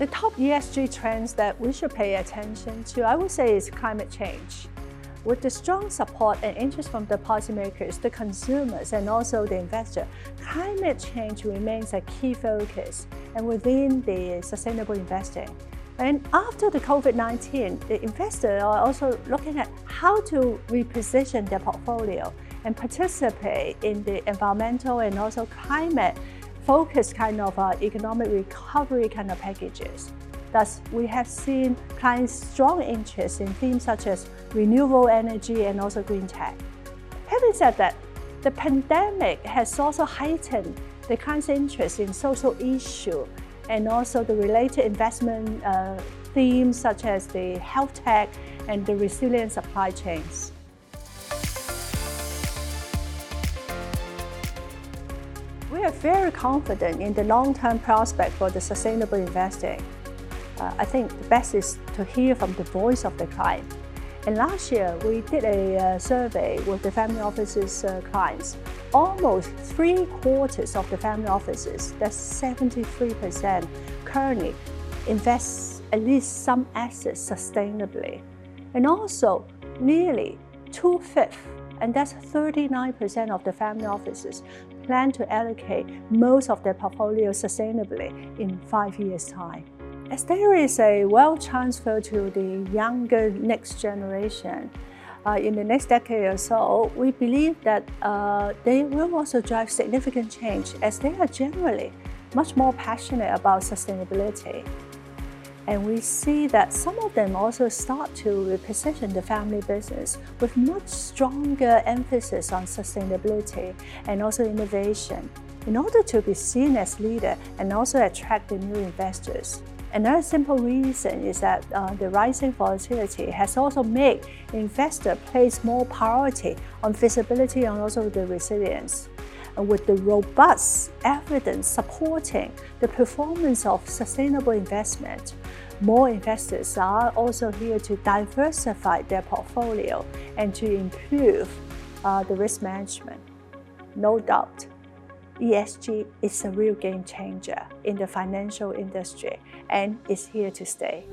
The top ESG trends that we should pay attention to, I would say, is climate change. With the strong support and interest from the policymakers, the consumers, and also the investor, climate change remains a key focus and within the sustainable investing. And after the COVID-19, the investors are also looking at how to reposition their portfolio and participate in the environmental and also climate focused kind of uh, economic recovery kind of packages. Thus, we have seen clients' strong interest in themes such as renewable energy and also green tech. Having said that, the pandemic has also heightened the clients' interest in social issue and also the related investment uh, themes such as the health tech and the resilient supply chains. We are very confident in the long-term prospect for the sustainable investing. Uh, I think the best is to hear from the voice of the client. And last year, we did a uh, survey with the family offices uh, clients. Almost three quarters of the family offices, that's 73%, currently invest at least some assets sustainably. And also, nearly two-fifths, and that's 39% of the family offices, plan to allocate most of their portfolio sustainably in five years' time. As there is a wealth transfer to the younger next generation, uh, in the next decade or so, we believe that uh, they will also drive significant change as they are generally much more passionate about sustainability. And we see that some of them also start to reposition the family business with much stronger emphasis on sustainability and also innovation in order to be seen as leader and also attract the new investors. Another simple reason is that uh, the rising volatility has also made investors place more priority on visibility and also the resilience. And with the robust evidence supporting the performance of sustainable investment, more investors are also here to diversify their portfolio and to improve uh, the risk management. No doubt, ESG is a real game changer in the financial industry and is here to stay.